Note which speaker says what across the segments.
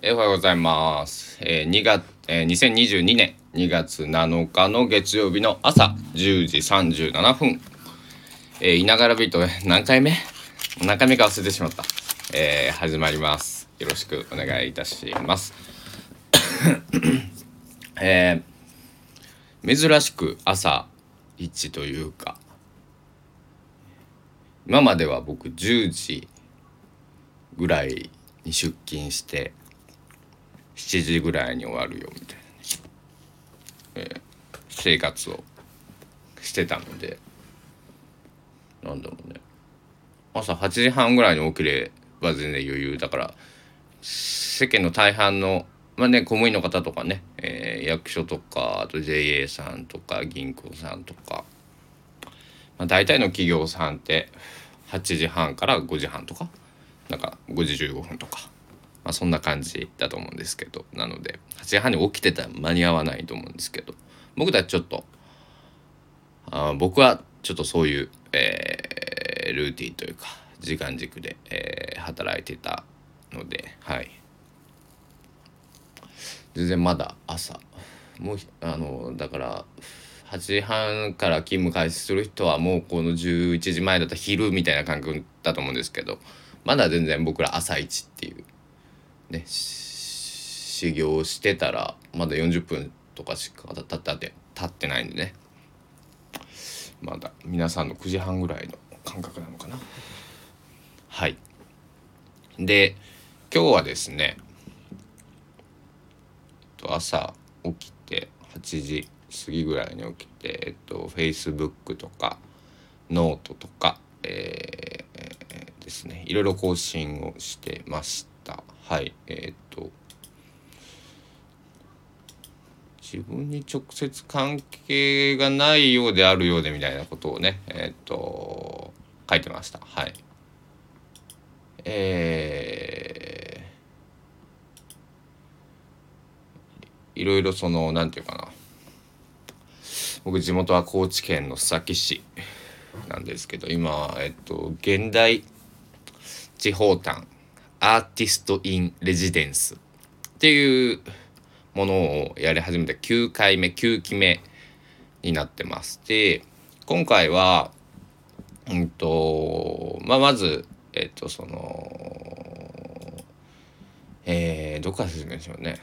Speaker 1: えおはようございます。えー、2月、えー、2022年2月7日の月曜日の朝10時37分。えー、いながらビート何回目？何回目か忘れてしまった。えー、始まります。よろしくお願いいたします。えー、珍しく朝1というか、今までは僕10時ぐらいに出勤して7時ぐらいに終わるよみたいな、えー生活をしてたので。なんだろうね。朝8時半ぐらいに起きれば全然余裕だから世間の大半のまあね公務員の方とかね、えー役所とかあと JA さんとか銀行さんとか、まあ、大体の企業さんって8時半から5時半とかなんか5時15分とか、まあ、そんな感じだと思うんですけど。なので8時半に起きてたら間に合わないと思うんですけど。僕たちちょっとあ僕はちょっとそういう、えールーティンというか時間軸で、えー働いてたのではい。全然まだ朝もうあのだから8時半から勤務開始する人はもうこの11時前だったら昼みたいな感覚だと思うんですけどまだ全然僕ら朝一っていうね修行してたらまだ40分とかしか経ったって経ってないんでねまだ皆さんの9時半ぐらいの感覚なのかなはいで今日はですね朝起きて8時過ぎぐらいに起きて、えっと、Facebook とかノートとか、えーですねいろいろ更新をしてましたはいえっと。自分に直接関係がないようであるようでみたいなことをねえっと書いてました。はい。えーいろいろそのなんていうかな。僕地元は高知県の須崎市なんですけど今えっと現代地方端アーティスト・イン・レジデンスっていうものをやり始めて9回目9期目になってます。で今回はうんとまあまずえっとそのえー、どこから説明しようね。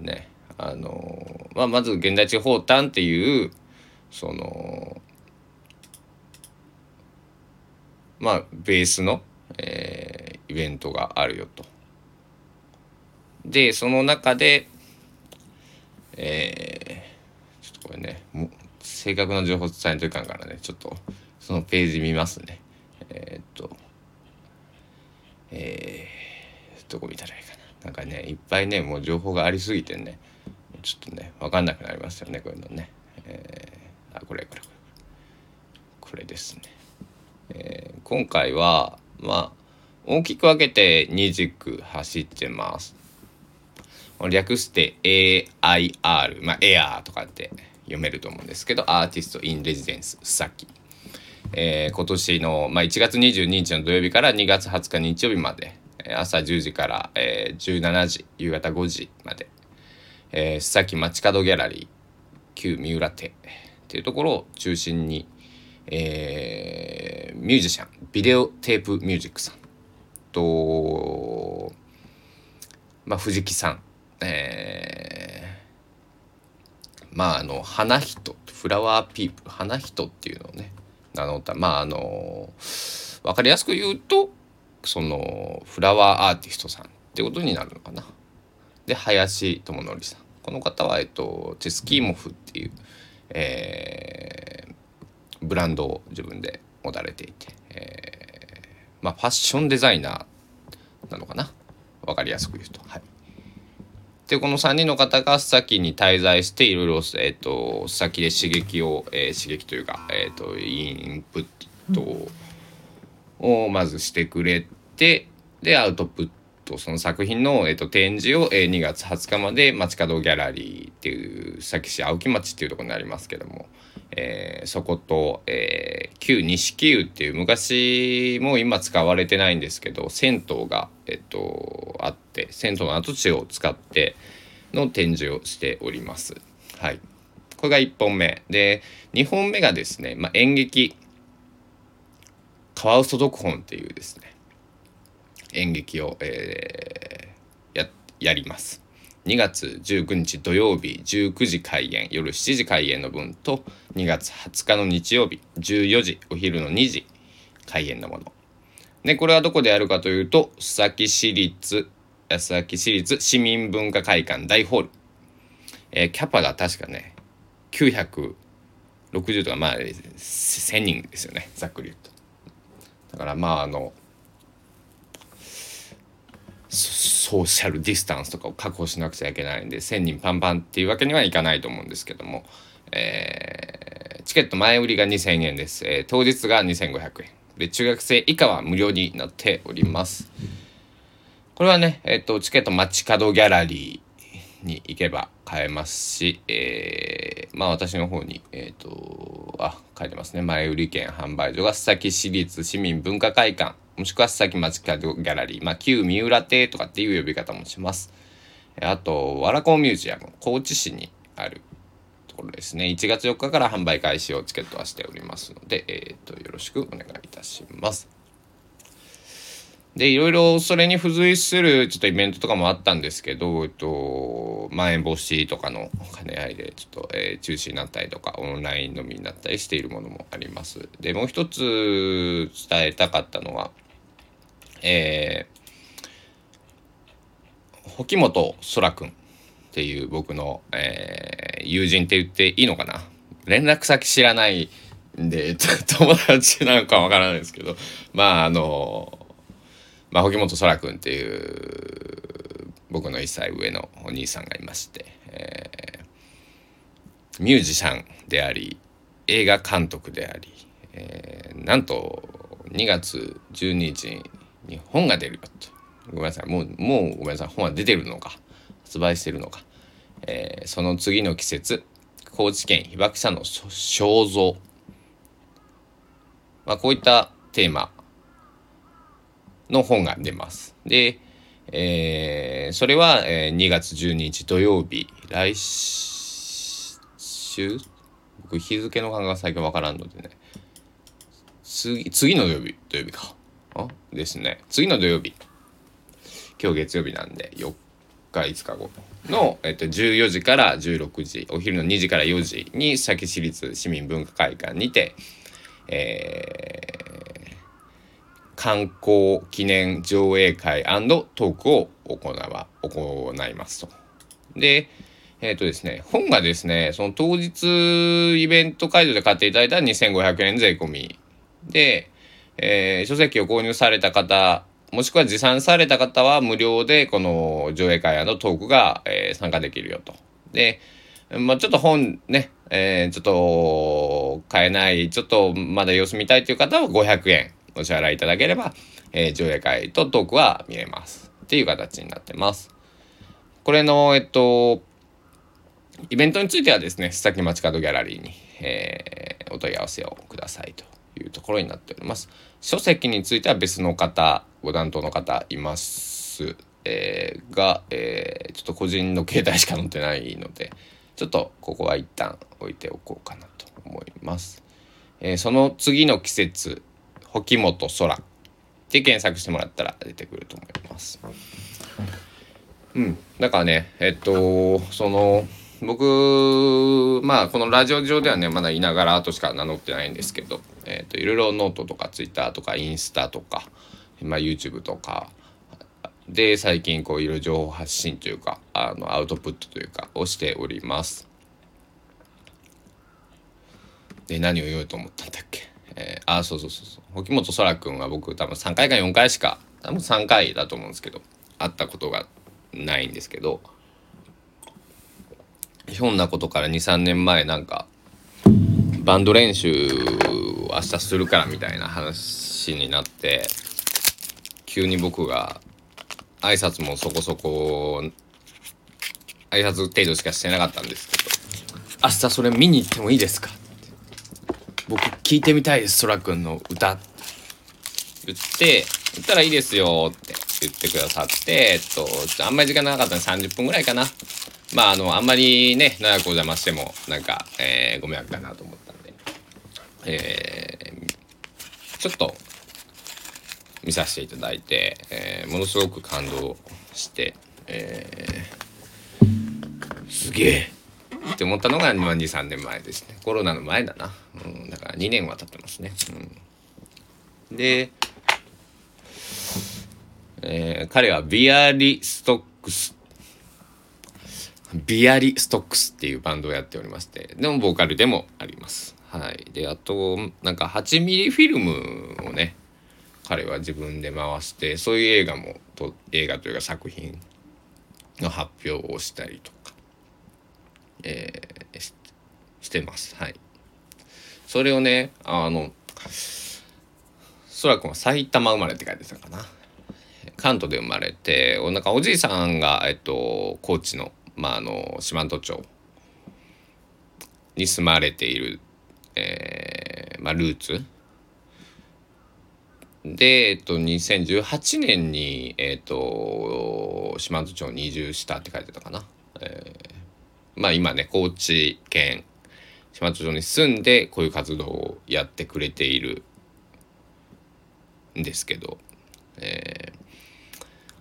Speaker 1: ねあのまあまず現代地方端っていうそのまあベースの、えーイベントがあるよと。でその中でえー、ちょっとこれねもう正確な情報伝えんといかんからねちょっとそのページ見ますね。えーっとえー、どこ見たらいいかな。なんかねいっぱいねもう情報がありすぎてねちょっとね分かんなくなりますよねこういうのね。えー、あこれこれこれこれですね。えー今回はまあ大きく分けて2軸走ってます。略して AIR まあ AIR とかって読めると思うんですけどアーティスト・イン・レジデンスさっき、えー今年の、まあ、1月22日の土曜日から2月20日日曜日まで朝10時から、えー17時夕方5時まで、えー、須崎街角ギャラリー旧三浦亭っていうところを中心に、えーミュージシャンビデオテープミュージックさんと、まあ、藤木さん、えーまああの花人フラワーピープ花人っていうのをね名乗ったまああの分かりやすく言うとそのフラワーアーティストさんってことになるのかな。で林智則さんこの方は、えっと、チェスキーモフっていう、えーブランドを自分で持たれていて、えーまあファッションデザイナーなのかな？分かりやすく言うと。はい、でこの3人の方が須崎に滞在していろいろ、須崎で刺激を、えー刺激というか、えー、とインプットをまずしてくれてでアウトプットその作品の、えー、と展示を、えー2月20日まで街角ギャラリーっていう須崎市青木町っていうところになりますけども、えーそこと、えー旧錦湯っていう昔も今使われてないんですけど銭湯が、えっとあってって銭湯の跡地を使っての展示をしております。はい、これが1本目で2本目がですね、まあ、演劇カワウソ読本っていうですね演劇を、えー、ややります。2月19日土曜日19時開演夜7時開演の分と2月20日の日曜日14時お昼の2時開演のもの。でこれはどこでやるかというと須崎市立須崎市立市民文化会館大ホール。えー、キャパが確かね960とかまあ1000人ですよねざっくり言うと。だからまああのソーシャルディスタンスとかを確保しなくちゃいけないんで1,000人パンパンっていうわけにはいかないと思うんですけども、えー、チケット前売りが2,000円です、えー、当日が2,500円。で中学生以下は無料になっております。これはね、えっ、ー、とチケット街角ギャラリーに行けば買えますし、えー、まあ私の方に、えっ、ー、と、あ、書いてますね。前売り券販売所が須崎市立市民文化会館。もしくは須崎町角ギャラリー、まあ、旧三浦邸とかっていう呼び方もします。あと、わらこミュージアム、高知市にあるところですね。1月4日から販売開始をチケットはしておりますので、えっ、ー、と、よろしくお願いいたします。で、いろいろそれに付随するちょっとイベントとかもあったんですけど、えっと、まん延防止とかの兼ね合いでちょっと、えー、中止になったりとか、オンライン飲みになったりしているものもあります。で、もう一つ伝えたかったのは、えー、保本空くんっていう僕の、えー、友人って言っていいのかな？連絡先知らないんで 友達なのかわからないですけど。まああのまあ保本空くんっていう僕の1歳上のお兄さんがいまして、えー、ミュージシャンであり映画監督であり、えー、なんと2月12日にに本が出るよと。ごめんなさい。もう、もうごめんなさい。本は出てるのか、発売してるのか。えー、その次の季節、高知県被爆者の肖像。まあ、こういったテーマの本が出ます。で、えー、それは、えー、2月12日土曜日、来週？僕日付の感が最近わからんのでね。次、次の土曜日、土曜日か。ですね。次の土曜日。今日月曜日なんで4日5日後。の、えっと、14時から16時お昼の2時から4時に佐木市立市民文化会館にて、えー、観光記念上映会トークを行わ行いますと。でえっ、ー、とですね本がですねその当日イベント会場で買っていただいたら2500円税込みでえー、書籍を購入された方、もしくは持参された方は無料でこの上映会のトークが、えー、参加できるよと。で、まあ、ちょっと本ね、えー、ちょっと買えない、ちょっとまだ様子見たいという方は500円お支払いいただければ、えー、上映会とトークは見れます。っていう形になってます。これの、えっと、イベントについてはですね、須崎町角ギャラリーに、えー、お問い合わせをくださいというところになっております。書籍については別の方、ご担当の方います。えー、が、えー、ちょっと個人の携帯しか載ってないので、ちょっとここは一旦置いておこうかなと思います。えー、その次の季節、保木本空で検索してもらったら出てくると思います。うん。だからね、えっと、その、僕、まあ、このラジオ上ではね、まだいながらとしか名乗ってないんですけど、えっ、ー、と、いろいろノートとかツイッターとかインスタとか、まあ、YouTube とか、で、最近こう、いろいろ情報発信というか、あの、アウトプットというか、をしております。で、何を言おうと思ったんだっけ？えー、あ、そうそうそうそう。沖本空くんは僕多分3回か4回しか、多分3回だと思うんですけど、会ったことがないんですけど、ひょんなことから23年前なんかバンド練習を明日するからみたいな話になって急に僕が挨拶もそこそこ挨拶程度しかしてなかったんですけど「明日それ見に行ってもいいですか?」僕聞いてみたいですそらくんの歌」言って「言ったらいいですよ」って言ってくださってえっとあんまり時間なかったんで30分ぐらいかなまああのあんまりね長くお邪魔してもなんか、えー、ご迷惑かなと思ったんで。えー、ちょっと見させていただいて、えー、ものすごく感動して、えー、すげえって思ったのが23年前ですね。コロナの前だな、うん、だから2年は経ってますね、うん、で、えー、彼はビアリストックスビアリストックスっていうバンドをやっておりましてでもボーカルでもあります。はい。であとなんか8ミリフィルムをね彼は自分で回してそういう映画もと映画というか作品の発表をしたりとか、えー、ししてます。はい。それをねあのそらくんは埼玉生まれって書いてたかな。関東で生まれてなんかおじいさんが、えっと、高知の,、まあ、あの四万十町に住まれている、えーまあ、ルーツで、えっと、2018年に、えっと、四万十町に移住したって書いてたかな。えー、まあ今ね、高知県四万十町に住んでこういう活動をやってくれているんですけど、えー、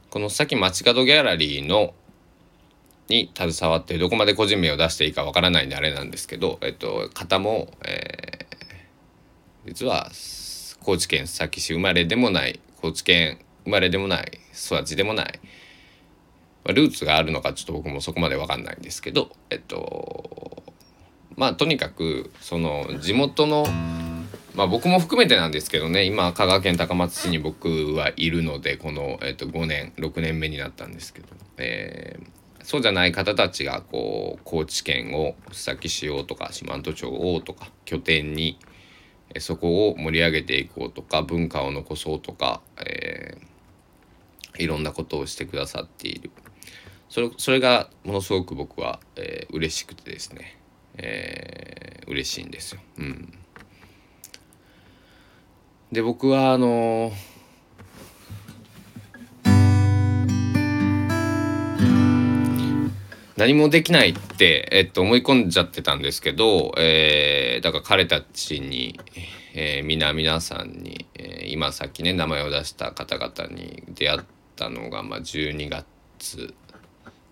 Speaker 1: このさっき街角ギャラリーのに携わってどこまで個人名を出していいかわからないんであれなんですけど、えっと、方も、えー、実は高知県須崎市生まれでもない高知県生まれでもない育ちでもない、まあ、ルーツがあるのかちょっと僕もそこまで分かんないんですけどえっとまあとにかくその地元のまあ僕も含めてなんですけどね今香川県高松市に僕はいるのでこの、えっと、5年6年目になったんですけど、えー、そうじゃない方たちがこう高知県を須崎市をとか四万十町をとか拠点にそこを盛り上げていこうとか文化を残そうとか、えー、いろんなことをしてくださっている。それそれがものすごく僕は、えー、嬉しくてですね、えー、嬉しいんですよ。うん、で僕はあのー何もできないって、えっと、思い込んじゃってたんですけど、えー、だから彼たちに、えー、皆皆さんに、えー、今さっきね名前を出した方々に出会ったのが、まあ、12月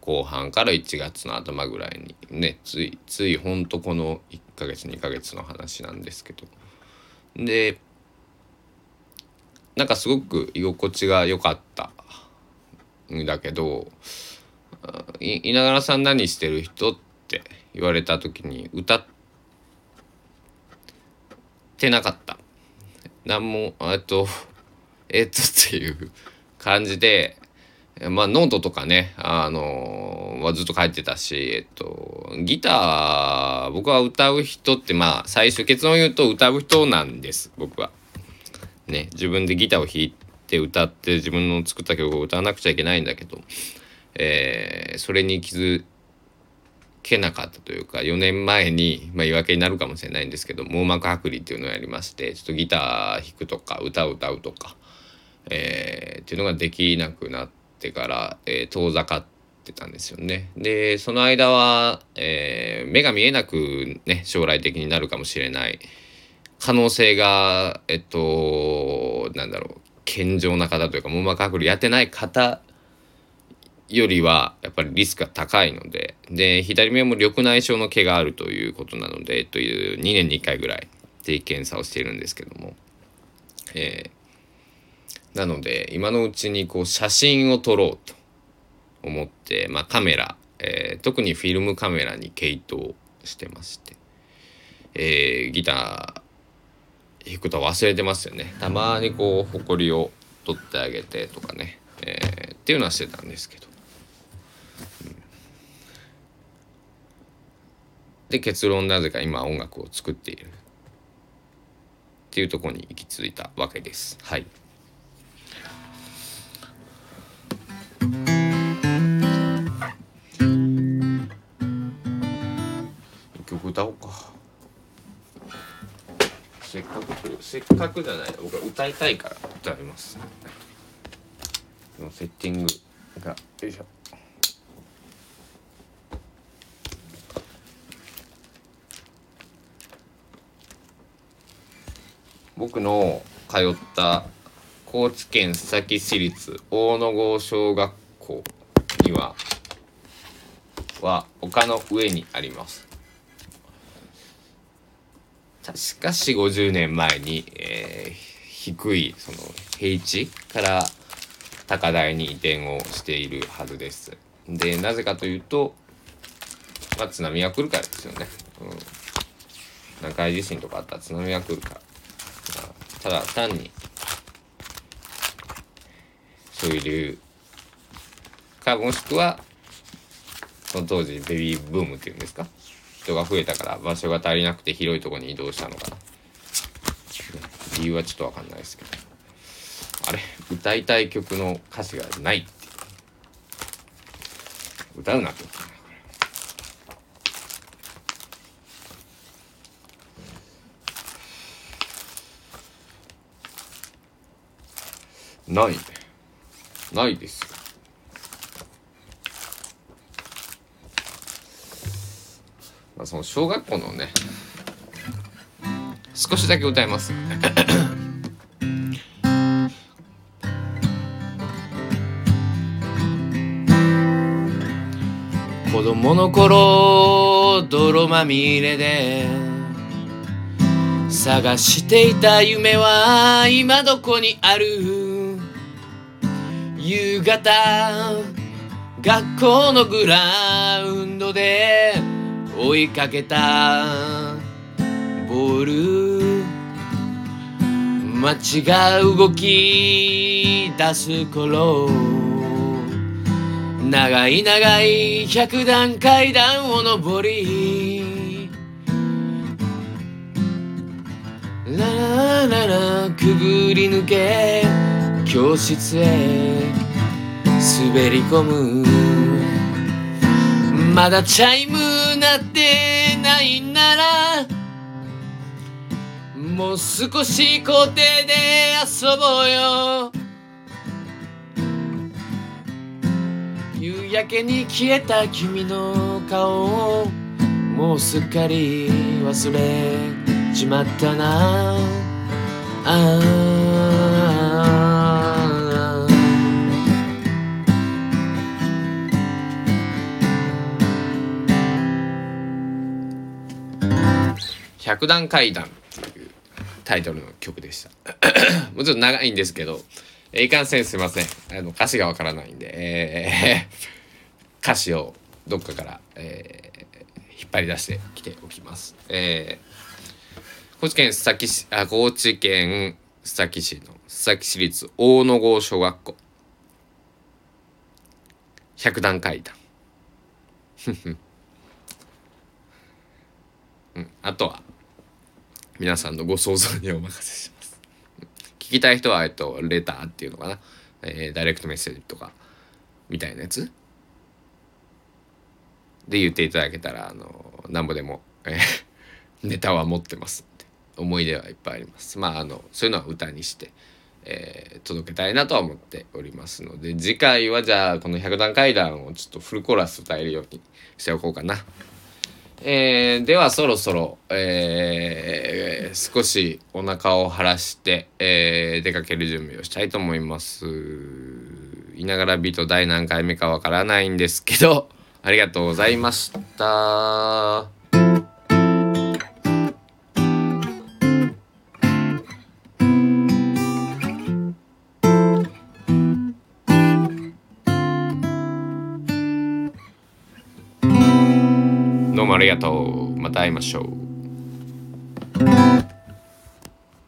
Speaker 1: 後半から1月の頭ぐらいにねついついほんとこの1ヶ月2ヶ月の話なんですけど。でなんかすごく居心地が良かったんだけど稲柄さん何してる人って言われた時に歌ってなかった。何もえっと えっとっていう感じでまあノートとかねあのはずっと書いてたしえっとギター僕は歌う人ってまあ最初結論言うと歌う人なんです僕は。ね自分でギターを弾いて歌って自分の作った曲を歌わなくちゃいけないんだけどえー、それに気づけなかったというか4年前に、まあ、言い訳になるかもしれないんですけど網膜剥離っていうのをやりましてちょっとギター弾くとか歌を歌うとか、えー、っていうのができなくなってから、えー、遠ざかってたんですよね。でその間は、えー、目が見えなくね将来的になるかもしれない可能性がえっとなんだろう健常な方というか網膜剥離やってない方よりはやっぱりリスクが高いのでで左目も緑内障の毛があるということなのでという2年に1回ぐらい定期検査をしているんですけども、えー、なので今のうちにこう写真を撮ろうと思って、まあ、カメラ、えー、特にフィルムカメラに傾倒してまして、えー、ギター弾くと忘れてますよね。たまにこうほこりを取ってあげてとかね、えー、っていうのはしてたんですけど。で結論なぜか今音楽を作っているっていうとこに行き着いたわけです。はい。曲歌おうか。せっかくせっかくじゃない僕は歌いたいから歌います。のセッティングがよいしょ僕の通った高知県須崎市立大野郷小学校にはは丘の上にあります。確か4 5 0年前に、えー、低いその平地から高台に移転をしているはずです。でなぜかというと、まあ、津波が来るからですよね、うん、南海地震とかあったら津波が来るから、ただ単にそういう理由かもしくはその当時ベビーブームっていうんですか？人が増えたから場所が足りなくて広いとこに移動したのか。な理由はちょっとわかんないですけど。あれ？歌いたい曲の歌詞がないって。いう歌うなってないないですよ。まあその小学校のね少しだけ歌います 子供の頃泥まみれで探していた夢は今どこにある？夕方学校のグラウンドで追いかけたボール。街が動き出す頃長い長い百段階段を上りララララくぐり抜け教室へ滑り込む。まだチャイム鳴ってないならもう少し校庭で遊ぼうよ。夕焼けに消えた君の顔をもうすっかり忘れちまったな。あ百段階段っていうタイトルの曲でした。もうちょっと長いんですけどえいかんせんすいません。あの歌詞がわからないんで、えー、歌詞をどっかから、えー、引っ張り出してきておきます、えー、高知県須崎市あ高知県須崎市の須崎市立大野郷小学校。百段階段。うん、あとは皆さんのご想像にお任せします。聞きたい人は、えっと、レターっていうのかな、えー、ダイレクトメッセージとかみたいなやつ。で言っていただけたらあのなんぼでも、えー、ネタは持ってますって。思い出はいっぱいあります。まああのそういうのは歌にして、えー、届けたいなとは思っておりますので。次回はじゃあこの百段階段をちょっとフルコーラス歌えるようにしておこうかな。えー、ではそろそろ、えー、少しお腹を晴らして、えー、出かける準備をしたいと思います。いながらビート第何回目かわからないんですけど、ありがとうございました。ありがとう。また会いましょう。